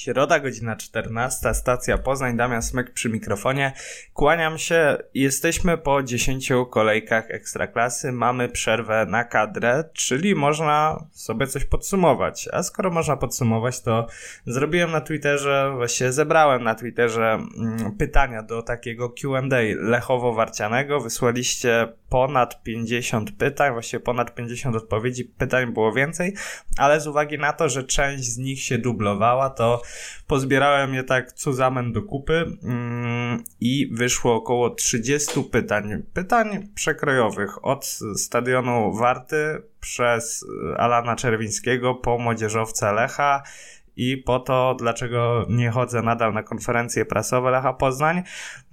Środa, godzina 14, stacja Poznań, Damian Smyk przy mikrofonie. Kłaniam się, jesteśmy po 10 kolejkach Ekstraklasy, mamy przerwę na kadrę, czyli można sobie coś podsumować. A skoro można podsumować, to zrobiłem na Twitterze, właściwie zebrałem na Twitterze mm, pytania do takiego Q&A lechowo-warcianego. Wysłaliście ponad 50 pytań, właściwie ponad 50 odpowiedzi, pytań było więcej, ale z uwagi na to, że część z nich się dublowała, to pozbierałem je tak zusammen do kupy mm, i wyszło około 30 pytań. Pytań przekrojowych od stadionu Warty przez Alana Czerwińskiego po młodzieżowca Lecha i po to, dlaczego nie chodzę nadal na konferencje prasowe Lecha Poznań.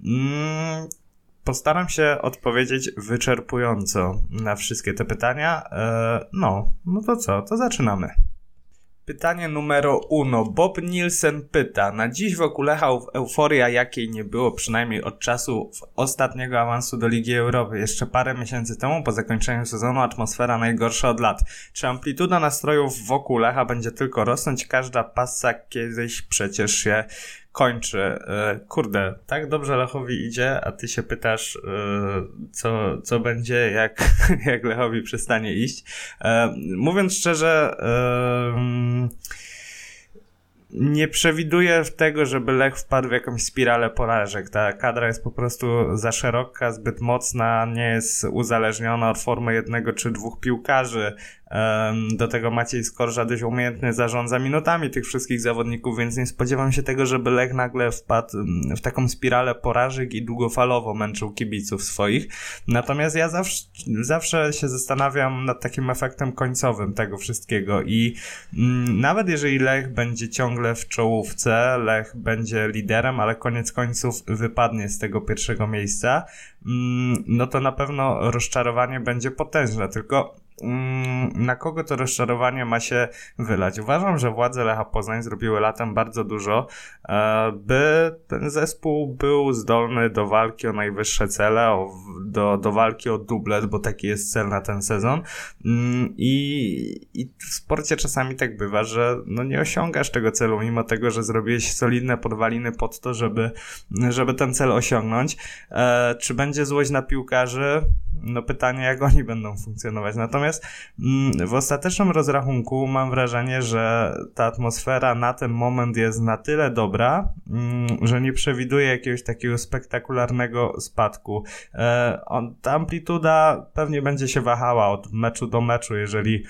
Mm, postaram się odpowiedzieć wyczerpująco na wszystkie te pytania. E, no, no to co, to zaczynamy. Pytanie numer uno. Bob Nielsen pyta. Na dziś wokół Lecha euforia, jakiej nie było przynajmniej od czasu ostatniego awansu do Ligi Europy. Jeszcze parę miesięcy temu, po zakończeniu sezonu, atmosfera najgorsza od lat. Czy amplituda nastrojów wokół Lecha będzie tylko rosnąć? Każda passa kiedyś przecież się kończy. E, kurde, tak dobrze Lechowi idzie, a ty się pytasz, e, co, co będzie, jak, jak Lechowi przestanie iść. E, mówiąc szczerze, nie przewiduję tego, żeby Lech wpadł w jakąś spiralę porażek. Ta kadra jest po prostu za szeroka, zbyt mocna, nie jest uzależniona od formy jednego czy dwóch piłkarzy. Do tego Maciej Skorża dość umiejętnie zarządza minutami tych wszystkich zawodników, więc nie spodziewam się tego, żeby Lech nagle wpadł w taką spiralę porażek i długofalowo męczył kibiców swoich. Natomiast ja zawsze, zawsze się zastanawiam nad takim efektem końcowym tego wszystkiego i mm, nawet jeżeli Lech będzie ciągle w czołówce, Lech będzie liderem, ale koniec końców wypadnie z tego pierwszego miejsca, mm, no to na pewno rozczarowanie będzie potężne, tylko na kogo to rozczarowanie ma się wylać. Uważam, że władze Lecha Poznań zrobiły latem bardzo dużo, e, by ten zespół był zdolny do walki o najwyższe cele, do, do walki o dublet, bo taki jest cel na ten sezon. Mm, I, I w sporcie czasami tak bywa, że no nie osiągasz tego celu, mimo tego, że zrobiłeś solidne podwaliny pod to, żeby, żeby ten cel osiągnąć. E, czy będzie złość na piłkarzy? No pytanie, jak oni będą funkcjonować. Natomiast mm, w ostatecznym rozrachunku mam wrażenie, że ta atmosfera na ten moment jest na tyle dobra, mm, że nie przewiduje jakiegoś takiego spektakularnego spadku. E, ta amplituda pewnie będzie się wahała od meczu do meczu, jeżeli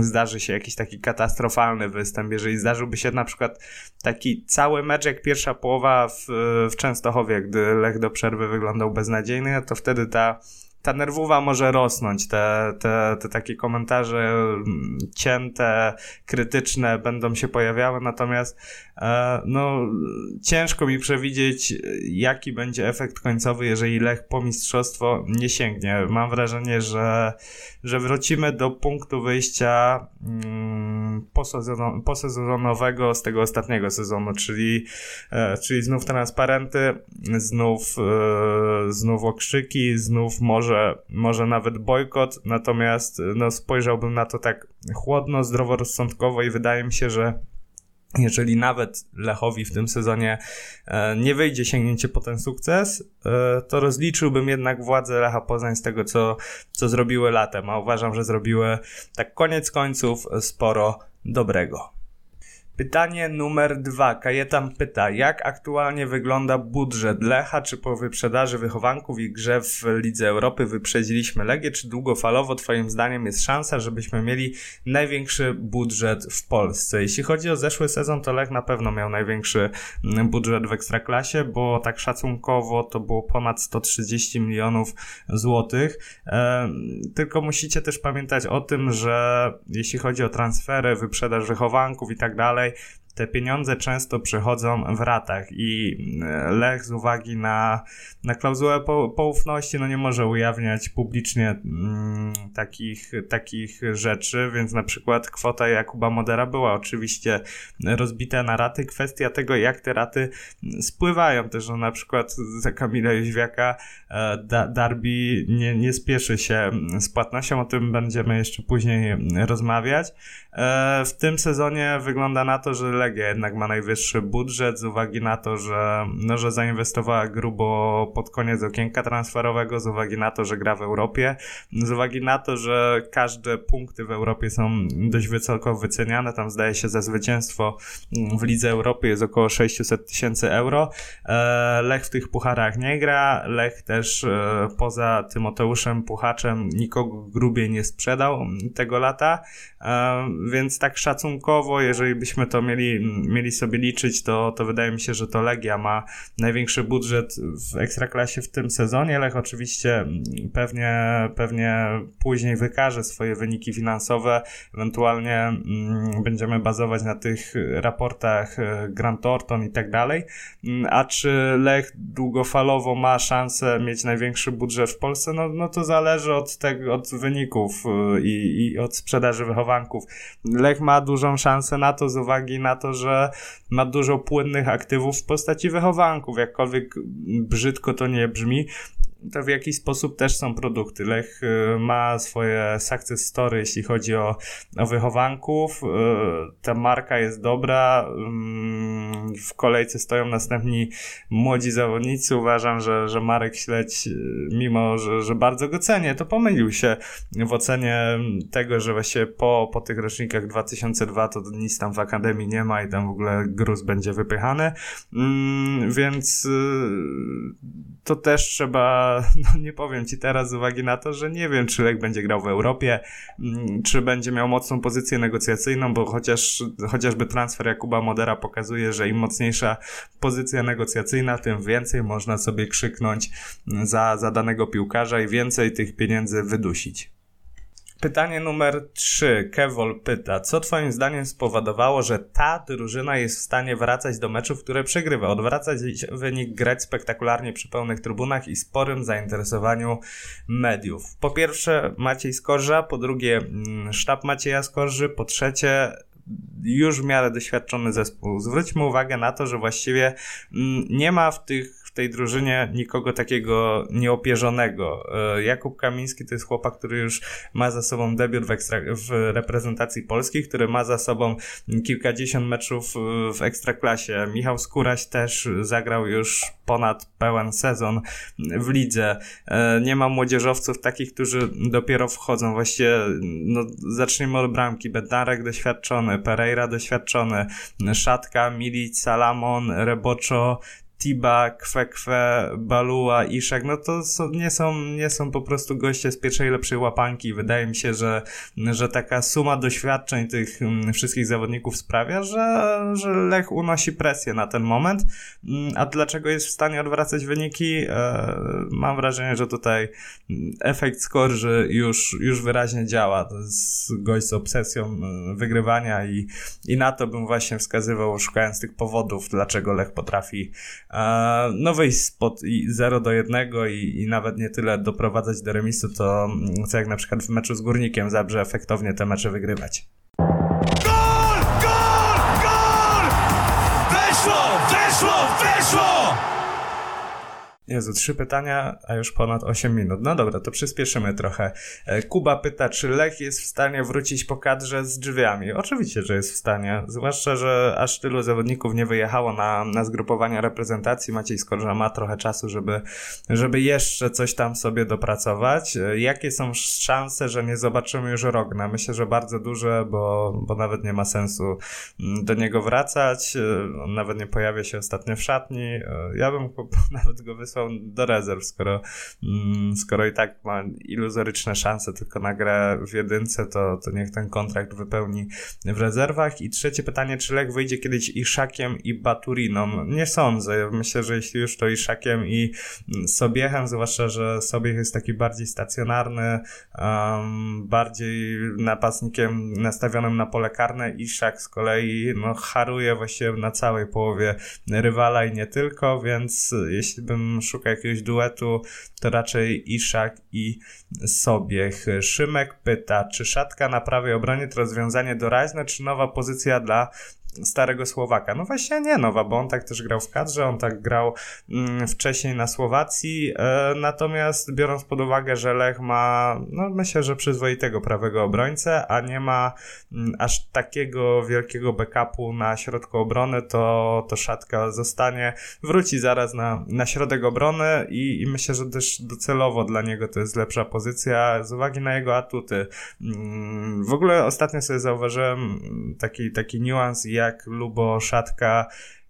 zdarzy się jakiś taki katastrofalny występ, jeżeli zdarzyłby się na przykład taki cały mecz jak pierwsza połowa w, w Częstochowie, gdy Lech do przerwy wyglądał beznadziejny, to wtedy ta ta nerwowa może rosnąć, te, te, te takie komentarze mm, cięte, krytyczne będą się pojawiały, natomiast no, ciężko mi przewidzieć, jaki będzie efekt końcowy, jeżeli Lech po mistrzostwo nie sięgnie. Mam wrażenie, że, że wrócimy do punktu wyjścia mm, posezonowego z tego ostatniego sezonu, czyli, e, czyli znów transparenty, znów, e, znów okrzyki, znów może, może nawet bojkot, natomiast no, spojrzałbym na to tak chłodno, zdroworozsądkowo i wydaje mi się, że jeżeli nawet Lechowi w tym sezonie e, nie wyjdzie sięgnięcie po ten sukces, e, to rozliczyłbym jednak władze Lecha Poznań z tego, co, co zrobiły latem, a uważam, że zrobiły tak koniec końców sporo dobrego. Pytanie numer dwa. Kajetan pyta, jak aktualnie wygląda budżet Lecha? Czy po wyprzedaży wychowanków i grze w Lidze Europy wyprzedziliśmy Legię? Czy długofalowo Twoim zdaniem jest szansa, żebyśmy mieli największy budżet w Polsce? Jeśli chodzi o zeszły sezon, to Lech na pewno miał największy mm, budżet w Ekstraklasie, bo tak szacunkowo to było ponad 130 milionów złotych. Tylko musicie też pamiętać o tym, że jeśli chodzi o transfery, wyprzedaż wychowanków i tak dalej, way. Te pieniądze często przychodzą w ratach i e, Lech z uwagi na, na klauzulę poufności no nie może ujawniać publicznie mm, takich, takich rzeczy, więc na przykład kwota Jakuba Modera była oczywiście rozbita na raty. Kwestia tego, jak te raty spływają też, że na przykład za Kamila Jóźwiaka e, Darby nie, nie spieszy się z płatnością, o tym będziemy jeszcze później rozmawiać. E, w tym sezonie wygląda na to, że Legia jednak ma najwyższy budżet z uwagi na to, że, no, że zainwestowała grubo pod koniec okienka transferowego, z uwagi na to, że gra w Europie, z uwagi na to, że każde punkty w Europie są dość wysoko wyceniane. Tam zdaje się za zwycięstwo w Lidze Europy jest około 600 tysięcy euro. E, Lech w tych pucharach nie gra. Lech też e, poza Tymoteuszem Puchaczem nikogo grubiej nie sprzedał tego lata. Więc tak szacunkowo, jeżeli byśmy to mieli, mieli sobie liczyć, to, to wydaje mi się, że to Legia ma największy budżet w Ekstraklasie w tym sezonie. Lech oczywiście pewnie, pewnie później wykaże swoje wyniki finansowe, ewentualnie mm, będziemy bazować na tych raportach e, Grant Thornton i tak dalej. Mm, a czy Lech długofalowo ma szansę mieć największy budżet w Polsce? No, no to zależy od tego, od wyników e, i, i od sprzedaży wychowanków. Lech ma dużą szansę na to z uwagi na to, że ma dużo płynnych aktywów w postaci wychowanków. Jakkolwiek brzydko to nie brzmi, to w jakiś sposób też są produkty. Lech y, ma swoje success story, jeśli chodzi o, o wychowanków. Y, ta marka jest dobra. Mm, w kolejce stoją następni młodzi zawodnicy. Uważam, że, że Marek Śledź, y, mimo że, że bardzo go cenię, to pomylił się w ocenie tego, że właśnie po, po tych rocznikach 2002 to nic tam w Akademii nie ma i tam w ogóle gruz będzie wypychany. Mm, więc to też trzeba no nie powiem ci teraz z uwagi na to, że nie wiem, czy Lech będzie grał w Europie, mm, czy będzie miał mocną pozycję negocjacyjną, bo chociaż, chociażby transfer Jakuba Modera pokazuje, że im mocniejsza pozycja negocjacyjna, tym więcej można sobie krzyknąć za, za danego piłkarza i więcej tych pieniędzy wydusić. Pytanie numer 3. Kevol pyta, co twoim zdaniem spowodowało, że ta drużyna jest w stanie wracać do meczów, które przegrywa, odwracać wynik, grać spektakularnie przy pełnych trybunach i sporym zainteresowaniu mediów? Po pierwsze Maciej Skorża, po drugie mm, sztab Macieja Skorży, po trzecie już w miarę doświadczony zespół. Zwróćmy uwagę na to, że właściwie mm, nie ma w tych w tej drużynie nikogo takiego nieopierzonego. E, Jakub Kamiński to jest chłopak, który już ma za sobą debiut w, ekstra, w reprezentacji polskiej, który ma za sobą kilkadziesiąt meczów w ekstraklasie. Michał Skóraś też zagrał już ponad pełen sezon w lidze. E, nie ma młodzieżowców takich, którzy dopiero wchodzą. Właściwie, no, zacznijmy od bramki. Bednarek doświadczony, Pereira doświadczony, Szatka, Milic, Salamon, Reboczo, Tiba, Kwekwe, Balua, Iszak, no to są, nie, są, nie są po prostu goście z pierwszej lepszej łapanki. Wydaje mi się, że, że taka suma doświadczeń tych mm, wszystkich zawodników sprawia, że, że Lech unosi presję na ten moment. Mm, a dlaczego jest w stanie odwracać wyniki? E, mam wrażenie, że tutaj mm, efekt skorży już, już wyraźnie działa. To jest gość z obsesją e, wygrywania i, i na to bym właśnie wskazywał, szukając tych powodów, dlaczego Lech potrafi no wyjść spod 0 do 1 i, i nawet nie tyle doprowadzać do remisu, to co jak na przykład w meczu z Górnikiem Zabrze efektownie te mecze wygrywać. Gol! Gol! Gol! Weszło! Weszło! Weszło! Jezu, trzy pytania, a już ponad 8 minut. No dobra, to przyspieszymy trochę. E, Kuba pyta, czy Lech jest w stanie wrócić po kadrze z drzwiami? Oczywiście, że jest w stanie. Zwłaszcza, że aż tylu zawodników nie wyjechało na, na zgrupowania reprezentacji. Maciej Skorża ma trochę czasu, żeby, żeby jeszcze coś tam sobie dopracować. E, jakie są szanse, że nie zobaczymy już Rogna? Myślę, że bardzo duże, bo, bo nawet nie ma sensu mm, do niego wracać. E, on nawet nie pojawia się ostatnio w szatni. Ja bym nawet go wysłał do rezerw, skoro, mm, skoro i tak ma iluzoryczne szanse tylko na grę w jedynce, to, to niech ten kontrakt wypełni w rezerwach. I trzecie pytanie, czy Lech wyjdzie kiedyś Iszakiem i Baturiną? Nie sądzę. Myślę, że jeśli już to Iszakiem i Sobiechem, zwłaszcza, że Sobiech jest taki bardziej stacjonarny, um, bardziej napastnikiem nastawionym na pole karne. Iszak z kolei no, haruje właściwie na całej połowie rywala i nie tylko, więc jeśli bym szuka jakiegoś duetu, to raczej Iszak i Sobiech. Szymek pyta, czy szatka na prawej obronie to rozwiązanie doraźne, czy nowa pozycja dla starego Słowaka. No właśnie nie nowa, bo on tak też grał w kadrze, on tak grał mm, wcześniej na Słowacji, e, natomiast biorąc pod uwagę, że Lech ma, no myślę, że przyzwoitego prawego obrońcę, a nie ma mm, aż takiego wielkiego backupu na środku obrony, to, to Szatka zostanie, wróci zaraz na, na środek obrony i, i myślę, że też docelowo dla niego to jest lepsza pozycja z uwagi na jego atuty. Mm, w ogóle ostatnio sobie zauważyłem taki, taki niuans jak Lubo Szatka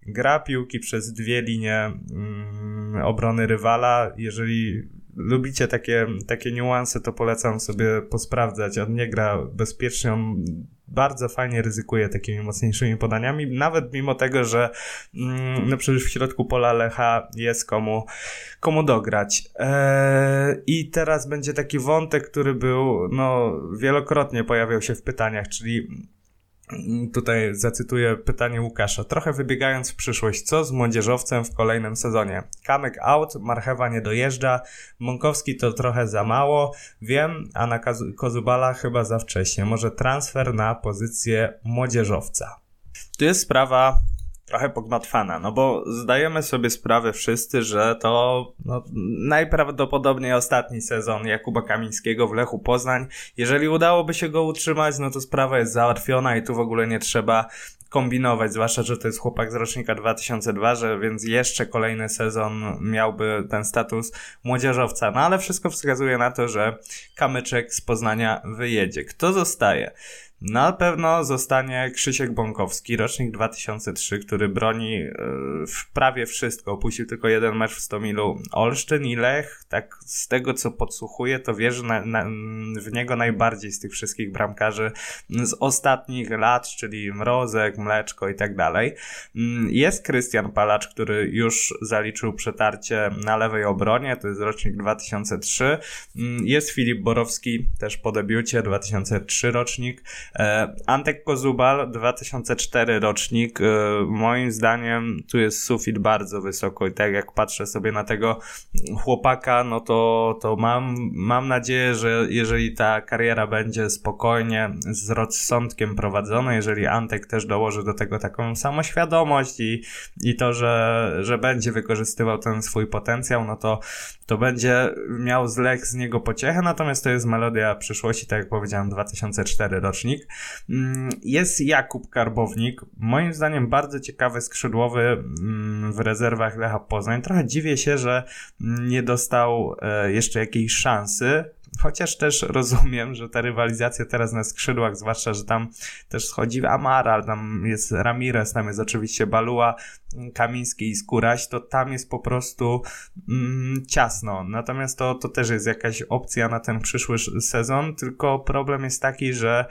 gra piłki przez dwie linie mm, obrony rywala. Jeżeli lubicie takie, takie niuanse, to polecam sobie posprawdzać. On nie gra bezpiecznie, on bardzo fajnie ryzykuje takimi mocniejszymi podaniami, nawet mimo tego, że mm, no przecież w środku pola Lecha jest komu, komu dograć. Eee, I teraz będzie taki wątek, który był, no, wielokrotnie pojawiał się w pytaniach, czyli Tutaj zacytuję pytanie Łukasza. Trochę wybiegając w przyszłość, co z młodzieżowcem w kolejnym sezonie? Kamek out, Marchewa nie dojeżdża, Mąkowski to trochę za mało, wiem, a na Kozubala chyba za wcześnie. Może transfer na pozycję młodzieżowca. Tu jest sprawa trochę pogmatwana, no bo zdajemy sobie sprawę wszyscy, że to no, najprawdopodobniej ostatni sezon Jakuba Kamińskiego w Lechu Poznań. Jeżeli udałoby się go utrzymać, no to sprawa jest załatwiona i tu w ogóle nie trzeba kombinować, zwłaszcza, że to jest chłopak z rocznika 2002, że więc jeszcze kolejny sezon miałby ten status młodzieżowca. No ale wszystko wskazuje na to, że Kamyczek z Poznania wyjedzie. Kto zostaje? Na pewno zostanie Krzysiek Bąkowski, rocznik 2003, który broni e, w prawie wszystko. Opuścił tylko jeden mecz w Stomilu Olsztyn i Lech, tak z tego co podsłuchuję, to wierzy na, na, w niego najbardziej z tych wszystkich bramkarzy z ostatnich lat, czyli Mrozek, Mleczko i tak dalej. Mm, jest Krystian Palacz, który już zaliczył przetarcie na lewej obronie, to jest rocznik 2003. Mm, jest Filip Borowski, też po debiucie, 2003 rocznik. E, Antek Kozubal, 2004 rocznik. E, moim zdaniem tu jest sufit bardzo wysoko i tak jak patrzę sobie na tego chłopaka, no to, to mam, mam nadzieję, że jeżeli ta kariera będzie spokojnie, z rozsądkiem prowadzona, jeżeli Antek też dołoży do tego taką samoświadomość i, i to, że, że będzie wykorzystywał ten swój potencjał, no to, to będzie miał z Lech z niego pociechę, natomiast to jest melodia przyszłości, tak jak powiedziałem, 2004 rocznik. Mm, jest Jakub Karbownik, moim zdaniem bardzo ciekawy skrzydłowy mm, w rezerwach Lecha Poznań. Trochę dziwię się, że nie dostał e, jeszcze jakiejś szansy. Chociaż też rozumiem, że ta rywalizacja teraz na skrzydłach, zwłaszcza, że tam też schodzi Amaral, tam jest Ramirez, tam jest oczywiście Balua, Kamiński i Skóraś, to tam jest po prostu mm, ciasno. Natomiast to, to też jest jakaś opcja na ten przyszły sezon, tylko problem jest taki, że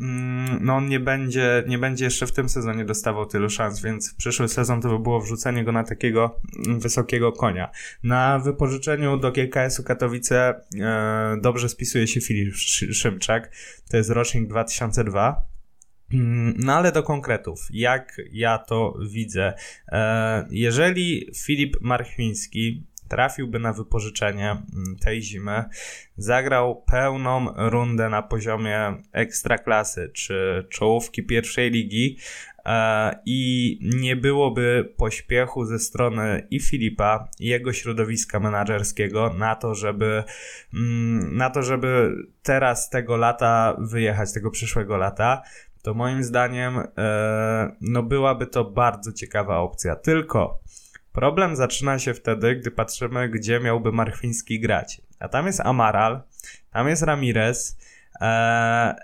mm, no on nie będzie, nie będzie jeszcze w tym sezonie dostawał tylu szans, więc przyszły sezon to by było wrzucenie go na takiego mm, wysokiego konia. Na wypożyczeniu do GKS-u Katowice e, spisuje się Filip Szymczak, to jest rocznik 2002, Mm, no ale do konkretów, jak ja to widzę. E, jeżeli Filip Marchwiński trafiłby na wypożyczenie mm, tej zimy, zagrał pełną rundę na poziomie ekstraklasy czy czołówki pierwszej ligi i nie byłoby pośpiechu ze strony i Filipa, i jego środowiska menadżerskiego na to, żeby mm, na to, żeby teraz tego lata wyjechać, tego przyszłego lata, to moim zdaniem e, no byłaby to bardzo ciekawa opcja. Tylko problem zaczyna się wtedy, gdy patrzymy, gdzie miałby Marchwiński grać. A tam jest Amaral, tam jest Ramirez, e,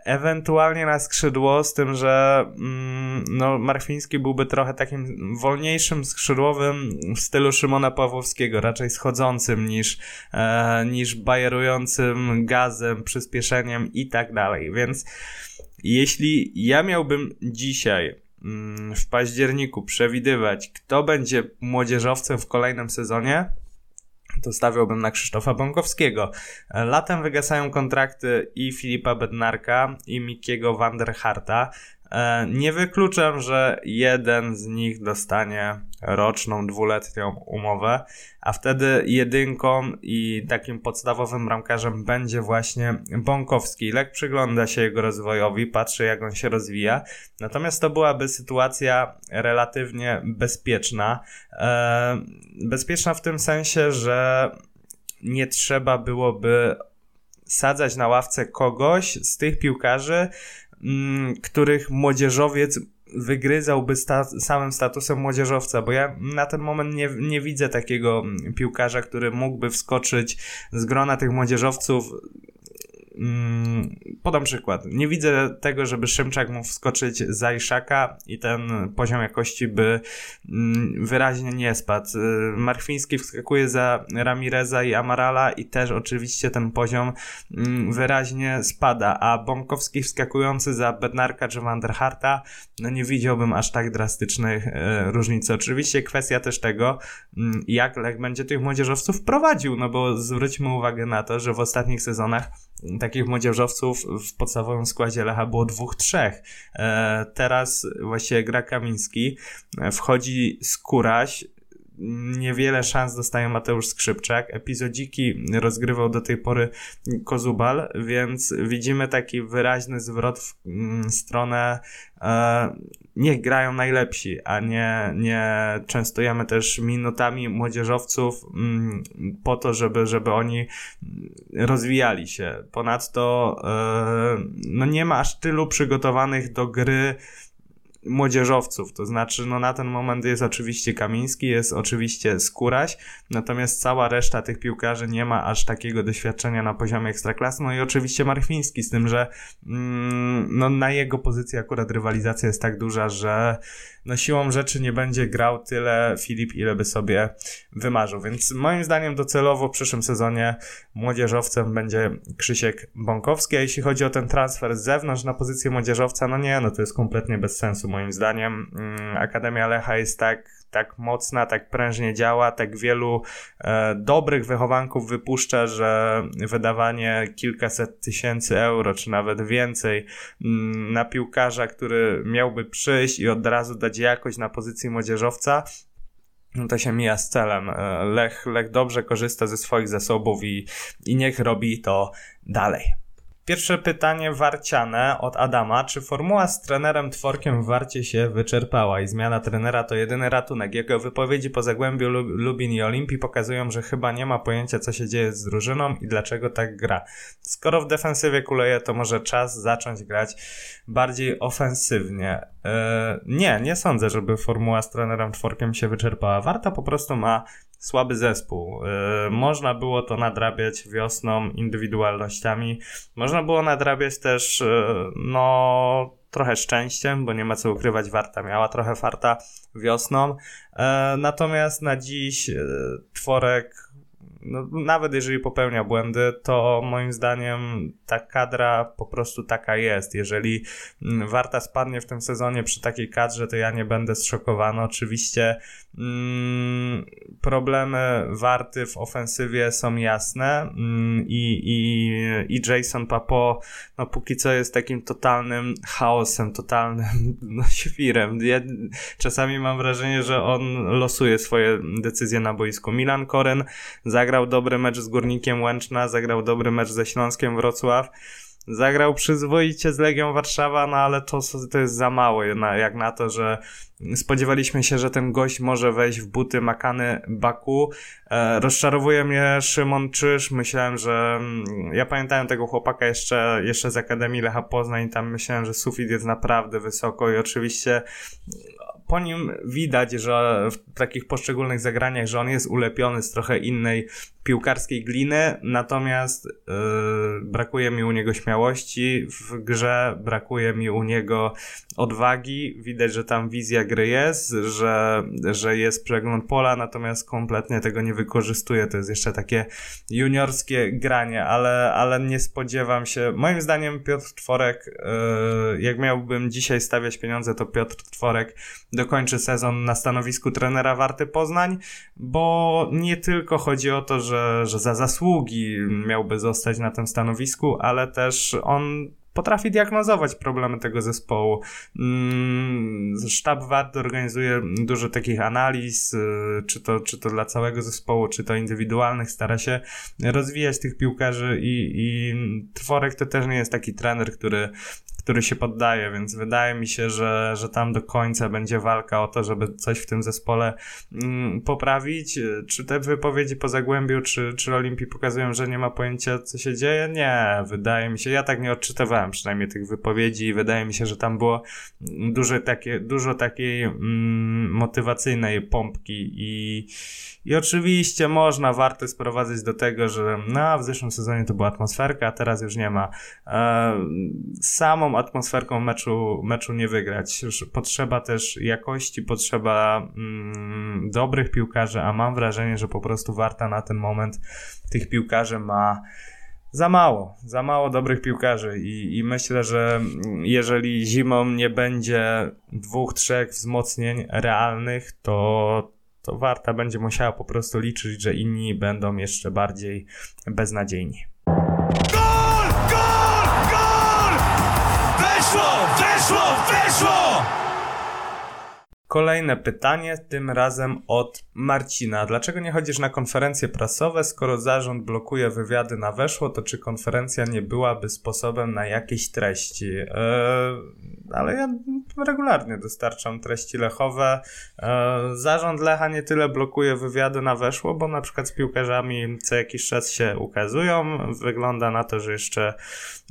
ewentualnie na skrzydło, z tym, że mm, no, Marchwiński byłby trochę takim wolniejszym skrzydłowym w stylu Szymona Pawłowskiego, raczej schodzącym niż, e, niż bajerującym gazem, przyspieszeniem i tak dalej. Więc jeśli ja miałbym dzisiaj mm, w październiku przewidywać, kto będzie młodzieżowcem w kolejnym sezonie, to stawiałbym na Krzysztofa Bąkowskiego. Latem wygasają kontrakty i Filipa Bednarka, i Mikiego Vanderharta. E, nie wykluczam, że jeden z nich dostanie roczną, dwuletnią umowę, a wtedy jedynką i takim podstawowym ramkarzem będzie właśnie Bąkowski. Lek przygląda się jego rozwojowi, patrzy jak on się rozwija, natomiast to byłaby sytuacja relatywnie bezpieczna. E, bezpieczna w tym sensie, że nie trzeba byłoby sadzać na ławce kogoś z tych piłkarzy, mm, których młodzieżowiec wygryzałby sta samym statusem młodzieżowca, bo ja na ten moment nie, nie widzę takiego mm, piłkarza, który mógłby wskoczyć z grona tych młodzieżowców Mm, podam przykład. Nie widzę tego, żeby Szymczak mógł wskoczyć za Iszaka i ten poziom jakości by mm, wyraźnie nie spadł. Y, Marchwiński wskakuje za Ramireza i Amarala i też oczywiście ten poziom mm, wyraźnie spada, a Bąkowski wskakujący za Bednarka czy Vanderharta, no nie widziałbym aż tak drastycznych y, różnic. Oczywiście kwestia też tego, jak Lech będzie tych młodzieżowców prowadził, no bo zwróćmy uwagę na to, że w ostatnich sezonach takich młodzieżowców w podstawowym składzie Lecha było dwóch, trzech. E, teraz właśnie gra Kamiński, e, wchodzi Skóraś, niewiele szans dostaje Mateusz Skrzypczak. Epizodziki rozgrywał do tej pory Kozubal, więc widzimy taki wyraźny zwrot w mm, stronę e, niech grają najlepsi, a nie, nie częstujemy też minutami młodzieżowców mm, po to, żeby, żeby oni rozwijali się. Ponadto e, no nie ma aż tylu przygotowanych do gry młodzieżowców, to znaczy no na ten moment jest oczywiście Kamiński, jest oczywiście Skóraś, natomiast cała reszta tych piłkarzy nie ma aż takiego doświadczenia na poziomie ekstraklasy, no i oczywiście Marchwiński, z tym, że mm, no na jego pozycji akurat rywalizacja jest tak duża, że no siłą rzeczy nie będzie grał tyle Filip, ile by sobie wymarzył. Więc moim zdaniem docelowo w przyszłym sezonie młodzieżowcem będzie Krzysiek Bąkowski. A jeśli chodzi o ten transfer z zewnątrz na pozycję młodzieżowca, no nie, no to jest kompletnie bez sensu moim zdaniem. Mm, Akademia Lecha jest tak tak mocna, tak prężnie działa, tak wielu e, dobrych wychowanków wypuszcza, że wydawanie kilkaset tysięcy euro, czy nawet więcej mm, na piłkarza, który miałby przyjść i od razu dać jakość na pozycji młodzieżowca, no to się mija z celem. E, Lech, Lech dobrze korzysta ze swoich zasobów i, i niech robi to dalej. Pierwsze pytanie warciane od Adama. Czy formuła z trenerem Tworkiem w Warcie się wyczerpała i zmiana trenera to jedyny ratunek? Jego wypowiedzi po Zagłębiu, Lubin i Olimpii pokazują, że chyba nie ma pojęcia, co się dzieje z drużyną i dlaczego tak gra. Skoro w defensywie kuleje, to może czas zacząć grać bardziej ofensywnie. Yy, nie, nie sądzę, żeby formuła z trenerem Tworkiem się wyczerpała. Warta po prostu ma słaby zespół. Yy, można było to nadrabiać wiosną indywidualnościami. Można było nadrabiać też, yy, no, trochę szczęściem, bo nie ma co ukrywać, Warta miała trochę farta wiosną. Yy, natomiast na dziś Tworek no, nawet jeżeli popełnia błędy, to moim zdaniem ta kadra po prostu taka jest. Jeżeli mm, Warta spadnie w tym sezonie przy takiej kadrze, to ja nie będę zszokowany. Oczywiście problemy Warty w ofensywie są jasne mm, i, i, i Jason Papo no póki co jest takim totalnym chaosem, totalnym no, świrem. Ja czasami mam wrażenie, że on losuje swoje decyzje na boisku. Milan Koren zagrał dobry mecz z Górnikiem Łęczna, zagrał dobry mecz ze Śląskiem Wrocław. Zagrał przyzwoicie z Legią Warszawa, no ale to, to jest za mało jak na to, że spodziewaliśmy się, że ten gość może wejść w buty Makany Baku. E, rozczarowuje mnie Szymon Czyż. Myślałem, że mm, ja pamiętałem tego chłopaka jeszcze, jeszcze z Akademii Lecha Poznań. Tam myślałem, że sufit jest naprawdę wysoko i oczywiście po nim widać, że w takich poszczególnych zagraniach, że on jest ulepiony z trochę innej piłkarskiej gliny, natomiast yy, brakuje mi u niego śmiałości w grze, brakuje mi u niego odwagi. Widać, że tam wizja gry jest, że, że jest przegląd pola, natomiast kompletnie tego nie wykorzystuje. To jest jeszcze takie juniorskie granie, ale, ale nie spodziewam się. Moim zdaniem Piotr Tworek, yy, jak miałbym dzisiaj stawiać pieniądze, to Piotr Tworek dokończy sezon na stanowisku trenera Warty Poznań, bo nie tylko chodzi o to, że, że za zasługi miałby zostać na tym stanowisku, ale też on potrafi diagnozować problemy tego zespołu. Mm, sztab Ward organizuje dużo takich analiz, y, czy to, czy to dla całego zespołu, czy to indywidualnych, stara się rozwijać tych piłkarzy i, i Tworek to też nie jest taki trener, który który się poddaje, więc wydaje mi się, że, że tam do końca będzie walka o to, żeby coś w tym zespole mm, poprawić. Czy te wypowiedzi po Zagłębiu, czy, czy Olimpii pokazują, że nie ma pojęcia, co się dzieje? Nie, wydaje mi się, ja tak nie odczytywałem przynajmniej tych wypowiedzi i wydaje mi się, że tam było dużo, takie, dużo takiej mm, motywacyjnej pompki i, i oczywiście można, warto sprowadzać do tego, że no, w zeszłym sezonie to była atmosferka, a teraz już nie ma. E, samą atmosferką meczu, meczu nie wygrać. Potrzeba też jakości, potrzeba mm, dobrych piłkarzy, a mam wrażenie, że po prostu Warta na ten moment tych piłkarzy ma za mało, za mało dobrych piłkarzy i, i myślę, że jeżeli zimą nie będzie dwóch, trzech wzmocnień realnych, to, to Warta będzie musiała po prostu liczyć, że inni będą jeszcze bardziej beznadziejni. 12 Kolejne pytanie, tym razem od Marcina. Dlaczego nie chodzisz na konferencje prasowe, skoro zarząd blokuje wywiady na weszło, to czy konferencja nie byłaby sposobem na jakieś treści? Eee, ale ja regularnie dostarczam treści lechowe. Eee, zarząd Lecha nie tyle blokuje wywiady na weszło, bo na przykład z piłkarzami co jakiś czas się ukazują. Wygląda na to, że jeszcze,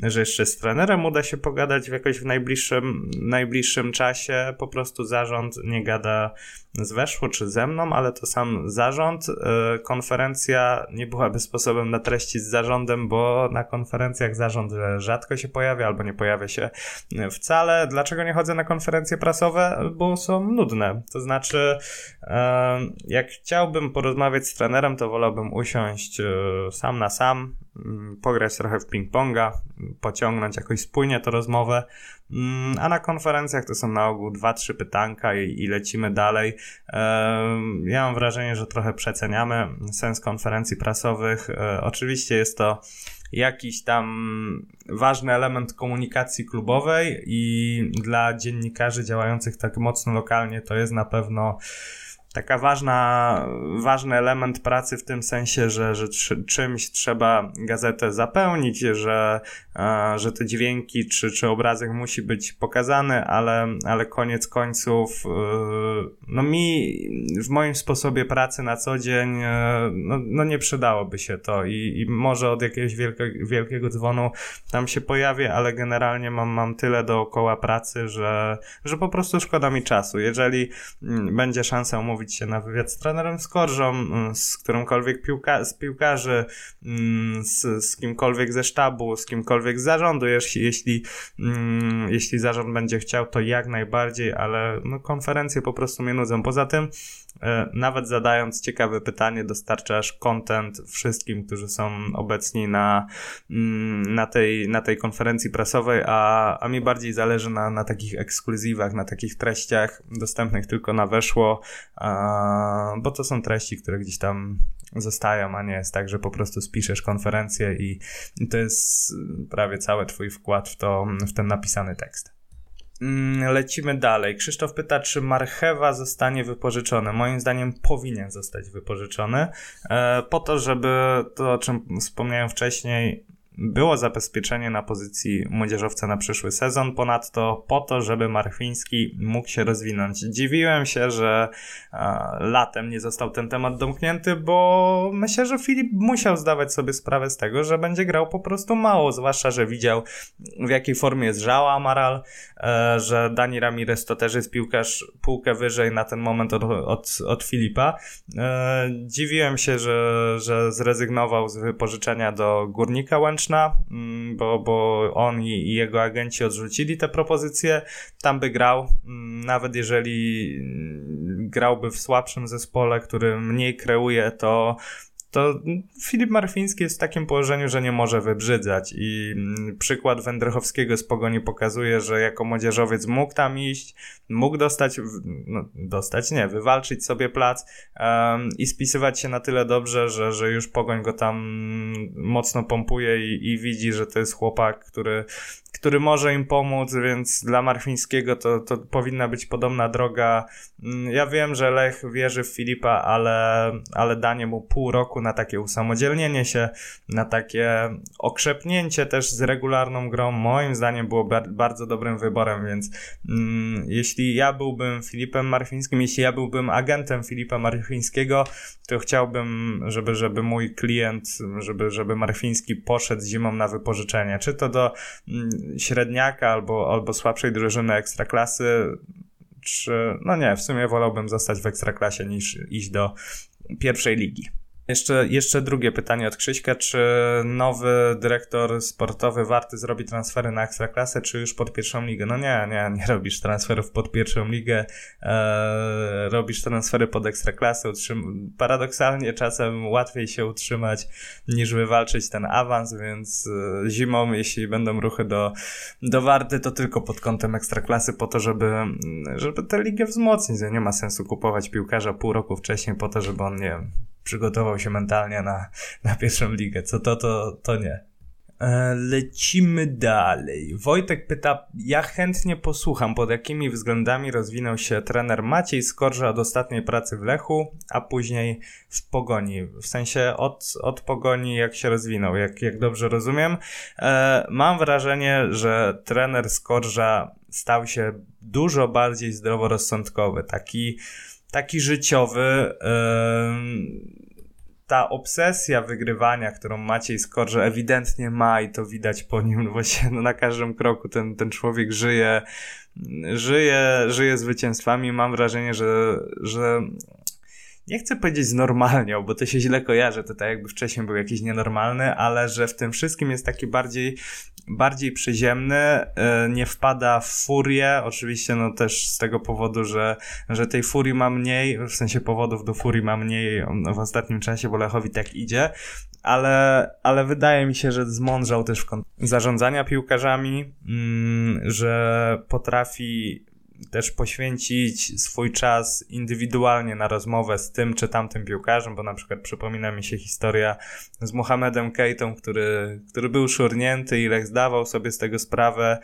że jeszcze z trenerem uda się pogadać w jakoś w najbliższym, najbliższym czasie. Po prostu zarząd nie gada z Weszło czy ze mną, ale to sam zarząd. E, konferencja nie byłaby sposobem na treści z zarządem, bo na konferencjach zarząd rzadko się pojawia albo nie pojawia się wcale. Dlaczego nie chodzę na konferencje prasowe? Bo są nudne. To znaczy, e, jak chciałbym porozmawiać z trenerem, to wolałbym usiąść e, sam na sam, mm, pograć trochę w ping-ponga, pociągnąć jakoś spójnie tę rozmowę, mm, a na konferencjach to są na ogół dwa, trzy pytanka i, i lecimy dalej. Ja mam wrażenie, że trochę przeceniamy sens konferencji prasowych. E, oczywiście jest to jakiś tam ważny element komunikacji klubowej i dla dziennikarzy działających tak mocno lokalnie to jest na pewno taka ważna, ważny element pracy w tym sensie, że, że czymś trzeba gazetę zapełnić, że, że te dźwięki czy, czy obrazek musi być pokazany, ale, ale koniec końców, y, no mi w moim sposobie pracy na co dzień, y, no, no nie przydałoby się to i, i może od jakiegoś wielko, wielkiego dzwonu tam się pojawię, ale generalnie mam, mam tyle dookoła pracy, że, że po prostu szkoda mi czasu. Jeżeli mm, będzie szansa umówić umówić się na wywiad z trenerem Skorżą, mm, z którymkolwiek piłka, z piłkarzy, mm, z, z kimkolwiek ze sztabu, z kimkolwiek z zarządu, jeśli, jeśli, mm, jeśli zarząd będzie chciał, to jak najbardziej, ale no, konferencje po prostu mnie nudzą. Poza tym nawet zadając ciekawe pytanie, dostarczasz content wszystkim, którzy są obecni na, mm, na, tej, na tej konferencji prasowej, a, a mi bardziej zależy na, na takich ekskluzywach, na takich treściach dostępnych tylko na weszło, bo to są treści, które gdzieś tam zostają, a nie jest tak, że po prostu spiszesz konferencję i, i to jest prawie cały twój wkład w, to, w ten napisany tekst. Mm, lecimy dalej. Krzysztof pyta, czy marchewa zostanie wypożyczony. Moim zdaniem powinien zostać wypożyczony, e, po to, żeby to, o czym wspomniałem wcześniej, było zabezpieczenie na pozycji młodzieżowca na przyszły sezon, ponadto po to, żeby Marchwiński mógł się rozwinąć. Dziwiłem się, że latem nie został ten temat domknięty, bo myślę, że Filip musiał zdawać sobie sprawę z tego, że będzie grał po prostu mało, zwłaszcza, że widział w jakiej formie jest Żała Amaral, e, że Dani Ramirez to też jest piłkarz półkę wyżej na ten moment od, od, od Filipa. E, dziwiłem się, że, że zrezygnował z wypożyczenia do Górnika Łęczna, Mm, bo, bo on i, i jego agenci odrzucili te propozycje, tam by grał, mm, nawet jeżeli grałby w słabszym zespole, który mniej kreuje, to to Filip Marfiński jest w takim położeniu, że nie może wybrzydzać i mm, przykład Wędrychowskiego z Pogoni pokazuje, że jako młodzieżowiec mógł tam iść, mógł dostać, no, dostać nie, wywalczyć sobie plac um, i spisywać się na tyle dobrze, że, że już Pogoń go tam mocno pompuje i, i widzi, że to jest chłopak, który który może im pomóc, więc dla Marfińskiego to, to powinna być podobna droga. Mm, ja wiem, że Lech wierzy w Filipa, ale, ale danie mu pół roku na takie usamodzielnienie się, na takie okrzepnięcie też z regularną grą, moim zdaniem było bardzo dobrym wyborem, więc mm, jeśli ja byłbym Filipem Marfińskim, jeśli ja byłbym agentem Filipa Marfińskiego, to chciałbym, żeby, żeby mój klient, żeby, żeby Marfiński poszedł zimą na wypożyczenie, czy to do mm, średniaka albo, albo słabszej drużyny ekstraklasy, czy, no nie, w sumie wolałbym zostać w ekstraklasie niż iść do pierwszej ligi. Jeszcze, jeszcze drugie pytanie od Krzyśka. Czy nowy dyrektor sportowy warty zrobi transfery na ekstraklasę, czy już pod pierwszą ligę? No nie, nie, nie robisz transferów pod pierwszą ligę, e, robisz transfery pod ekstraklasę. Utrzym- paradoksalnie czasem łatwiej się utrzymać niż wywalczyć ten awans, więc e, zimą, jeśli będą ruchy do, do warty, to tylko pod kątem ekstraklasy po to, żeby, żeby tę ligę wzmocnić. Nie ma sensu kupować piłkarza pół roku wcześniej po to, żeby on, nie wiem, przygotował się mentalnie na, na pierwszą ligę. Co to, to, to nie. E, lecimy dalej. Wojtek pyta, ja chętnie posłucham, pod jakimi względami rozwinął się trener Maciej Skorża od ostatniej pracy w Lechu, a później w Pogoni. W sensie od, od Pogoni jak się rozwinął, jak, jak dobrze rozumiem. E, mam wrażenie, że trener Skorża stał się dużo bardziej zdroworozsądkowy, taki taki życiowy. ta obsesja wygrywania, którą Maciej Skorze ewidentnie ma i to widać po nim właśnie no, na każdym kroku ten, ten człowiek żyje, żyje, żyje zwycięstwami. Mam wrażenie, że, że nie chcę powiedzieć znormalniał, bo to się źle kojarzy, to tak jakby wcześniej był jakiś nienormalny, ale że w tym wszystkim jest taki bardziej bardziej przyziemny, e, nie wpada w furię, oczywiście no też z tego powodu, że, że tej furii ma mniej, w sensie powodów do furii ma mniej w ostatnim czasie, bo Lechowi tak idzie, ale, ale wydaje mi się, że zmądrzał też w zarządzania piłkarzami, mm, że potrafi też poświęcić swój czas indywidualnie na rozmowę z tym czy tamtym piłkarzem, bo na przykład przypomina mi się historia z Mohamedem Kejtą, który, który był szurnięty i Lech zdawał sobie z tego sprawę,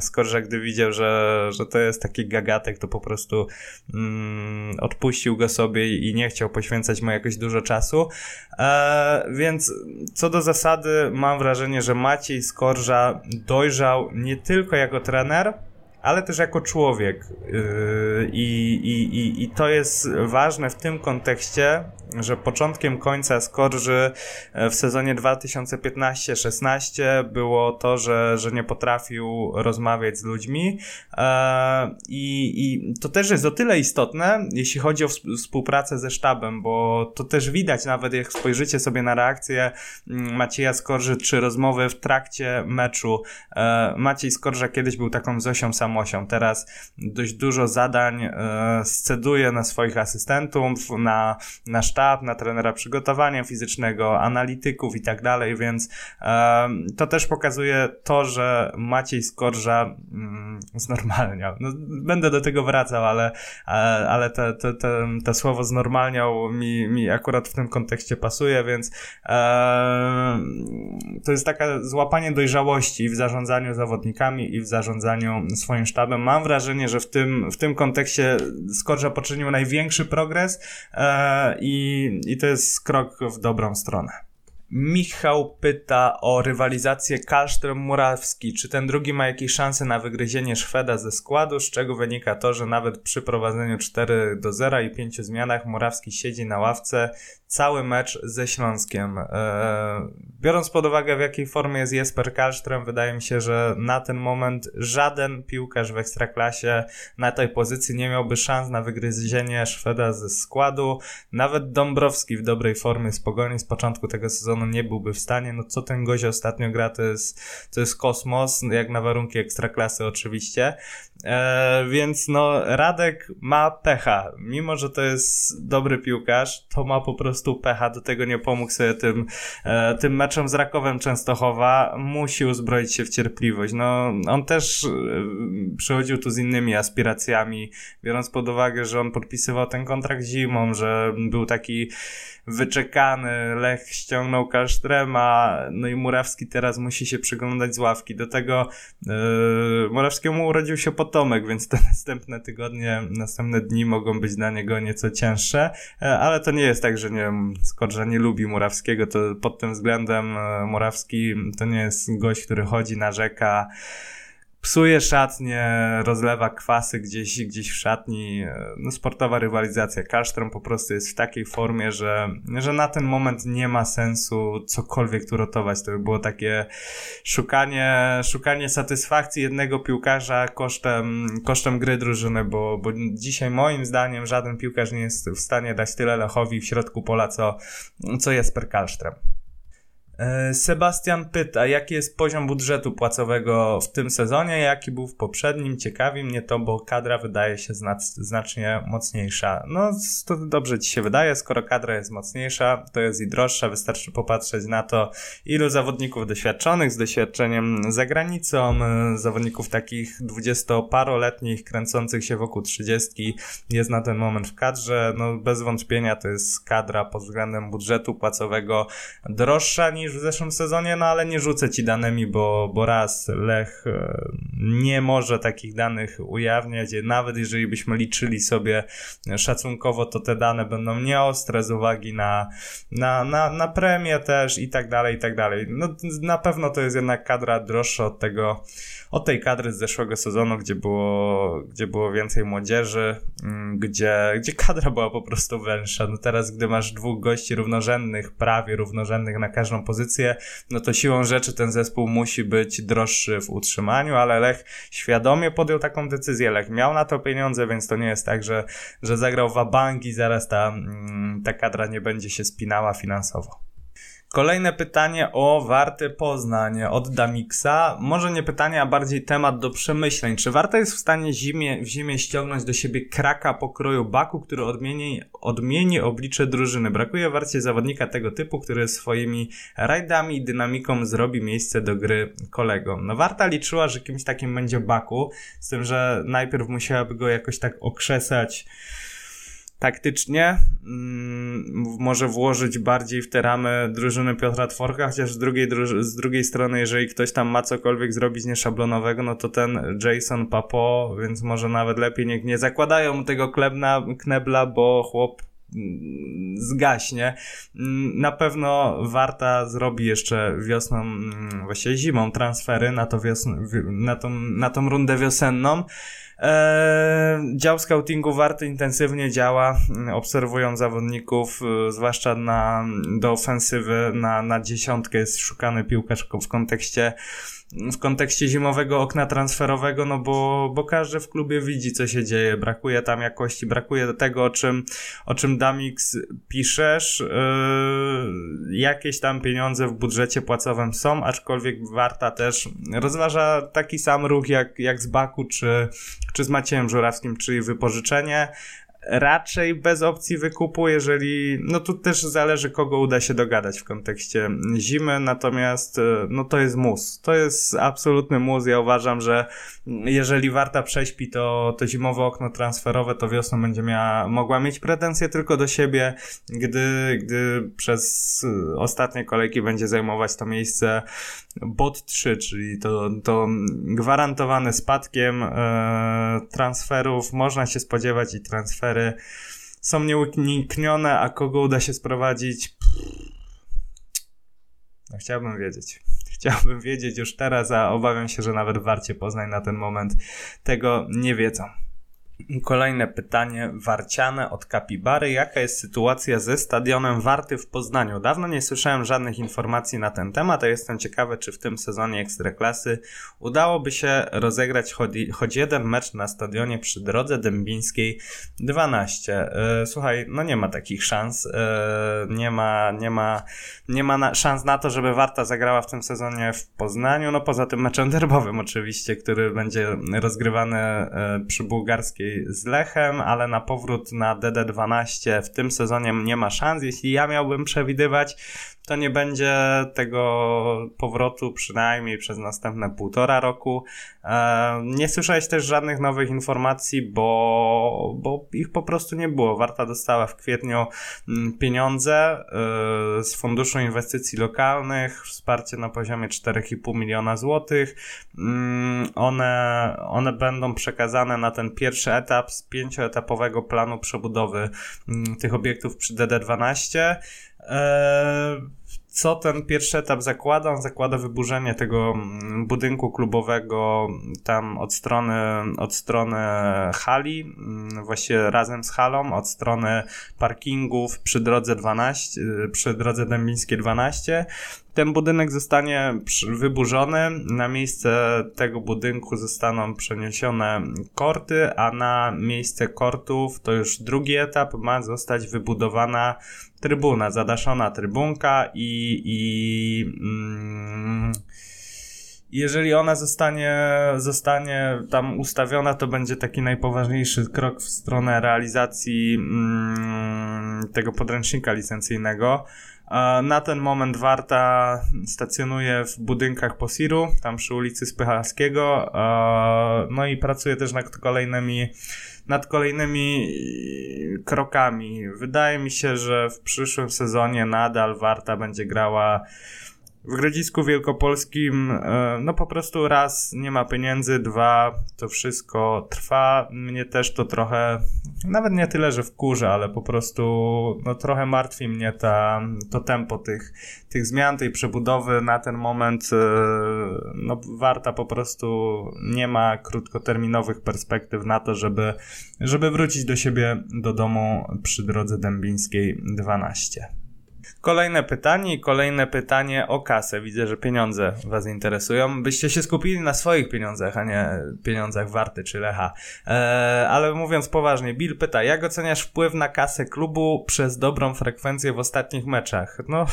skoro że gdy widział, że, że to jest taki gagatek, to po prostu mm, odpuścił go sobie i nie chciał poświęcać mu jakoś dużo czasu. E, więc co do zasady mam wrażenie, że Maciej Skorża dojrzał nie tylko jako trener, ale też jako człowiek. Yy, I, i, i to jest ważne w tym kontekście, że początkiem końca Skorży e, w sezonie 2015-16 było to, że, że nie potrafił rozmawiać z ludźmi e, i, i to też jest o tyle istotne, jeśli chodzi o współpracę ze sztabem, bo to też widać nawet jak spojrzycie sobie na reakcję mm, Macieja Skorży czy rozmowy w trakcie meczu. E, Maciej Skorża kiedyś był taką Zosią Samosią, teraz dość dużo zadań sceduje na swoich asystentów, na, na sztab, sztab, na trenera przygotowania fizycznego, analityków i tak dalej, więc to też pokazuje to, że Maciej Skorża mm, znormalniał. No, będę do tego wracał, ale, ale te, te, te, słowo znormalniał mi, mi akurat w tym kontekście pasuje, więc to jest taka złapanie dojrzałości w zarządzaniu zawodnikami i w zarządzaniu swoim sztabem. Mam wrażenie, że w tym, w tym kontekście Skorża poczynił największy progres e, i i, to jest krok w dobrą stronę. Michał pyta o rywalizację Kallström-Murawski. Czy ten drugi ma jakieś szanse na wygryzienie Szweda ze składu, z czego wynika to, że nawet przy prowadzeniu 4 do 0 i 5 zmianach Murawski siedzi na ławce cały mecz ze Śląskiem. E, biorąc pod uwagę w jakiej formie jest Jesper Kallström, wydaje mi się, że na ten moment żaden piłkarz w Ekstraklasie na tej pozycji nie miałby szans na wygryzienie Szweda ze składu. Nawet Dąbrowski w dobrej formie z Pogoni z początku tego sezonu nie byłby w stanie. No co ten gość ostatnio gra, to jest, to jest kosmos, jak na warunki Ekstraklasy oczywiście. E, więc no, Radek ma pecha. Mimo, że to jest dobry piłkarz, to ma po prostu pecha. Do tego nie pomógł sobie tym, e, tym meczem z Rakowem Częstochowa. Musi uzbroić się w cierpliwość. No, on też e, przychodził tu z innymi aspiracjami, biorąc pod uwagę, że on podpisywał ten kontrakt zimą, że był taki wyczekany, Lech ściągnął Kasztrema, no i Murawski teraz musi się przyglądać z ławki. Do tego yy, Murawskiemu urodził się potomek, więc te następne tygodnie, następne dni mogą być dla niego nieco cięższe, e, ale to nie jest tak, że nie wiem, Skorża nie lubi Murawskiego, to pod tym względem e, Murawski to nie jest gość, który chodzi, narzeka, psuje szatnie, rozlewa kwasy gdzieś, gdzieś w szatni. No, sportowa rywalizacja. Kasztrom po prostu jest w takiej formie, że, że na ten moment nie ma sensu cokolwiek tu rotować. To by było takie szukanie, szukanie satysfakcji jednego piłkarza kosztem, kosztem gry drużyny, bo, bo dzisiaj moim zdaniem żaden piłkarz nie jest w stanie dać tyle Lechowi w środku pola, co, co Jesper Kallström. E, Sebastian pyta, jaki jest poziom budżetu płacowego w tym sezonie, jaki był w poprzednim. Ciekawi mnie to, bo kadra wydaje się znacznie mocniejsza. No, to dobrze ci się wydaje, skoro kadra jest mocniejsza, to jest i droższa. Wystarczy popatrzeć na to, ilu zawodników doświadczonych z doświadczeniem za granicą, e, zawodników takich dwudziestoparoletnich, kręcących się wokół trzydziestki jest na ten moment w kadrze. No, bez wątpienia to jest kadra pod względem budżetu płacowego droższa niż niż w zeszłym sezonie, no ale nie rzucę ci danymi, bo, bo raz Lech e, nie może takich danych ujawniać, nawet jeżeli byśmy liczyli sobie szacunkowo, to te dane będą nieostre z uwagi na, na, na, na premię też i tak dalej, i tak dalej. No na pewno to jest jednak kadra droższa od tego, od tej kadry z zeszłego sezonu, gdzie było, gdzie było więcej młodzieży, mm, gdzie, gdzie kadra była po prostu węższa. No teraz, gdy masz dwóch gości równorzędnych, prawie równorzędnych na każdą pozycję, no to siłą rzeczy ten zespół musi być droższy w utrzymaniu, ale Lech świadomie podjął taką decyzję. Lech miał na to pieniądze, więc to nie jest tak, że, że zagrał wabank i zaraz ta, mm, ta kadra nie będzie się spinała finansowo. Kolejne pytanie o Warty Poznań od Damixa. Może nie pytanie, a bardziej temat do przemyśleń. Czy Warta jest w stanie zimie, w zimie ściągnąć do siebie kraka pokroju Baku, który odmieni, odmieni oblicze drużyny? Brakuje Warcie zawodnika tego typu, który swoimi rajdami i dynamiką zrobi miejsce do gry kolegom. No Warta liczyła, że kimś takim będzie Baku, z tym, że najpierw musiałaby go jakoś tak okrzesać taktycznie mm, może włożyć bardziej w te ramy drużyny Piotra Tworka, chociaż z drugiej, z drugiej strony, jeżeli ktoś tam ma cokolwiek zrobić nieszablonowego, no to ten Jason Papo, więc może nawet lepiej niech nie zakładają tego klebna, knebla, bo chłop mm, zgaśnie. Mm, na pewno Warta zrobi jeszcze wiosną, właściwie zimą transfery na, to wiosn, na, tą, na tą rundę wiosenną. Eee, dział scoutingu warty intensywnie działa, mm, obserwują zawodników, y, zwłaszcza na, do ofensywy, na, na dziesiątkę jest szukany piłkarz w kontekście w kontekście zimowego okna transferowego, no bo, bo każdy w klubie widzi, co się dzieje. Brakuje tam jakości, brakuje tego, o czym, o czym Damix piszesz. Yy, jakieś tam pieniądze w budżecie płacowym są, aczkolwiek Warta też rozważa taki sam ruch jak, jak z Baku, czy, czy z Maciejem Żurawskim, czyli wypożyczenie raczej bez opcji wykupu, jeżeli, no tu też zależy kogo uda się dogadać w kontekście zimy, natomiast e, no to jest mus. To jest absolutny mus. Ja uważam, że jeżeli Warta prześpi to, to zimowe okno transferowe, to wiosną będzie miała, mogła mieć pretensje tylko do siebie, gdy, gdy przez ostatnie kolejki będzie zajmować to miejsce bot 3, czyli to, to gwarantowane spadkiem e, transferów. Można się spodziewać i transfery są nieuniknione, a kogo uda się sprowadzić? No, chciałbym wiedzieć. Chciałbym wiedzieć już teraz, a obawiam się, że nawet warcie Poznań na ten moment tego nie wiedzą. Kolejne pytanie warciane od Kapibary. Jaka jest sytuacja ze stadionem Warty w Poznaniu? Dawno nie słyszałem żadnych informacji na ten temat, a jestem ciekawy, czy w tym sezonie Ekstraklasy udałoby się rozegrać choć, jeden mecz na stadionie przy Drodze Dębińskiej 12. E, słuchaj, no nie ma takich szans. E, nie ma, nie ma, nie ma szans na to, żeby Warta zagrała w tym sezonie w Poznaniu. No poza tym meczem derbowym oczywiście, który będzie rozgrywany e, przy bułgarskiej z Lechem, ale na powrót na DD12 w tym sezonie nie ma szans. Jeśli ja miałbym przewidywać, to nie będzie tego powrotu przynajmniej przez następne półtora roku. E, nie słyszałeś też żadnych nowych informacji, bo, bo ich po prostu nie było. Warta dostała w kwietniu mm, pieniądze e, z Funduszu Inwestycji Lokalnych, wsparcie na poziomie 4,5 miliona złotych. Mm, one, one będą przekazane na ten pierwszy etap z pięcioetapowego planu przebudowy mm, tych obiektów przy DD12. Eee, co ten pierwszy etap zakłada? On zakłada wyburzenie tego mm, budynku klubowego tam od strony, od strony hali, mm, właściwie razem z halą, od strony parkingów przy drodze 12, przy drodze Dębińskiej 12 ten budynek zostanie wyburzony. Na miejsce tego budynku zostaną przeniesione korty, a na miejsce kortów to już drugi etap ma zostać wybudowana trybuna, zadaszona trybunka i, i mm, jeżeli ona zostanie, zostanie tam ustawiona, to będzie taki najpoważniejszy krok w stronę realizacji mm, tego podręcznika licencyjnego. Na ten moment Warta stacjonuje w budynkach Posiru, tam przy ulicy Spychalskiego, no i pracuje też nad kolejnymi, nad kolejnymi krokami. Wydaje mi się, że w przyszłym sezonie nadal Warta będzie grała w Grodzisku Wielkopolskim e, no po prostu raz nie ma pieniędzy, dwa to wszystko trwa. Mnie też to trochę, nawet nie tyle, że wkurza, ale po prostu no trochę martwi mnie ta, to tempo tych, tych zmian, tej przebudowy na ten moment. E, no warta po prostu nie ma krótkoterminowych perspektyw na to, żeby, żeby wrócić do siebie do domu przy drodze Dębińskiej 12. Kolejne pytanie i kolejne pytanie o kasę. Widzę, że pieniądze Was interesują. Byście się skupili na swoich pieniądzach, a nie pieniądzach Warty czy Lecha. Eee, ale mówiąc poważnie, Bill pyta, jak oceniasz wpływ na kasę klubu przez dobrą frekwencję w ostatnich meczach? No,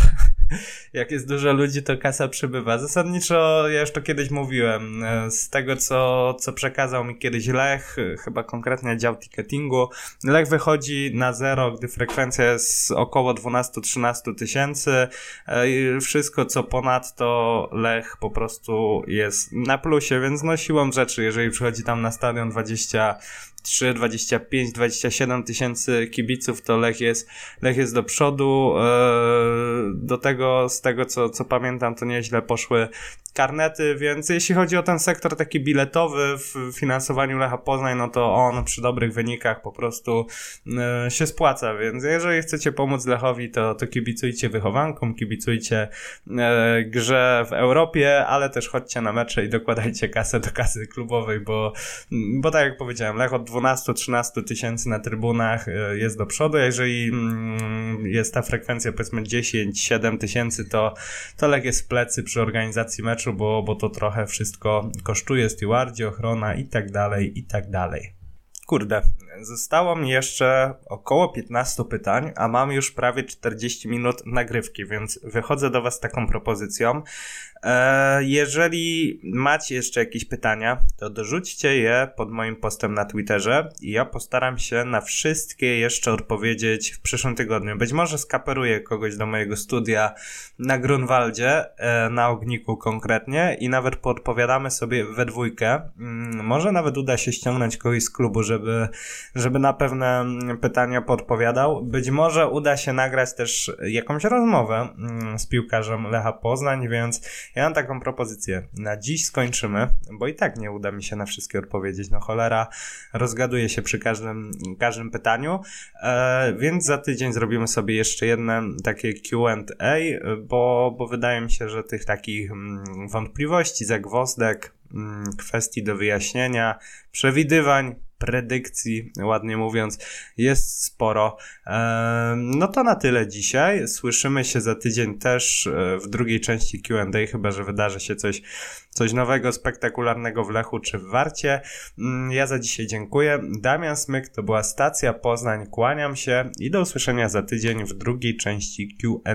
jak jest dużo ludzi, to kasa przybywa. Zasadniczo, ja już to kiedyś mówiłem, e, z tego co, co przekazał mi kiedyś Lech, chyba konkretnie dział ticketingu, Lech wychodzi na zero, gdy frekwencja jest około 12-13 tysięcy. E, wszystko co ponad to Lech po prostu jest na plusie, więc no siłą rzeczy, jeżeli przychodzi tam na stadion 20 3, 25, 27 tysięcy kibiców, to Lech jest, Lech jest do przodu. E, do tego, z tego co, co pamiętam, to nieźle poszły karnety, więc jeśli chodzi o ten sektor taki biletowy w finansowaniu Lecha Poznań, no to on przy dobrych wynikach po prostu e, się spłaca, więc jeżeli chcecie pomóc Lechowi, to, to kibicujcie wychowankom, kibicujcie e, grze w Europie, ale też chodźcie na mecze i dokładajcie kasę do kasy klubowej, bo, bo tak jak powiedziałem, Lech od 12-13 tysięcy na trybunach e, jest do przodu, jeżeli mm, jest ta frekwencja powiedzmy 10-7 tysięcy, to, to Lech jest w plecy przy organizacji meczu meczu, bo, bo to trochę wszystko kosztuje, stewardzi, ochrona i tak dalej, i tak dalej. Kurde, zostało mi jeszcze około 15 pytań, a mam już prawie 40 minut nagrywki, więc wychodzę do Was taką propozycją. E, jeżeli macie jeszcze jakieś pytania, to dorzućcie je pod moim postem na Twitterze i ja postaram się na wszystkie jeszcze odpowiedzieć w przyszłym tygodniu. Być może skaperuję kogoś do mojego studia na Grunwaldzie, e, na Ogniku konkretnie i nawet podpowiadamy sobie we dwójkę. Mm, może nawet uda się ściągnąć kogoś z klubu, żeby, żeby na pewne pytania podpowiadał. Być może uda się nagrać też jakąś rozmowę mm, z piłkarzem Lecha Poznań, więc ja mam taką propozycję. Na dziś skończymy, bo i tak nie uda mi się na wszystkie odpowiedzieć. No cholera, rozgaduję się przy każdym, każdym pytaniu, e, więc za tydzień zrobimy sobie jeszcze jedne takie Q&A, bo, bo wydaje mi się, że tych takich mm, wątpliwości, zagwozdek, mm, kwestii do wyjaśnienia, przewidywań predykcji, ładnie mówiąc, jest sporo. No to na tyle dzisiaj. Słyszymy się za tydzień też e, w drugiej części QA, chyba że wydarzy się coś, coś nowego, spektakularnego w Lechu czy w Warcie. Mm, ja za dzisiaj dziękuję. Damian Smyk to była stacja Poznań. Kłaniam się i do usłyszenia za tydzień w drugiej części QA.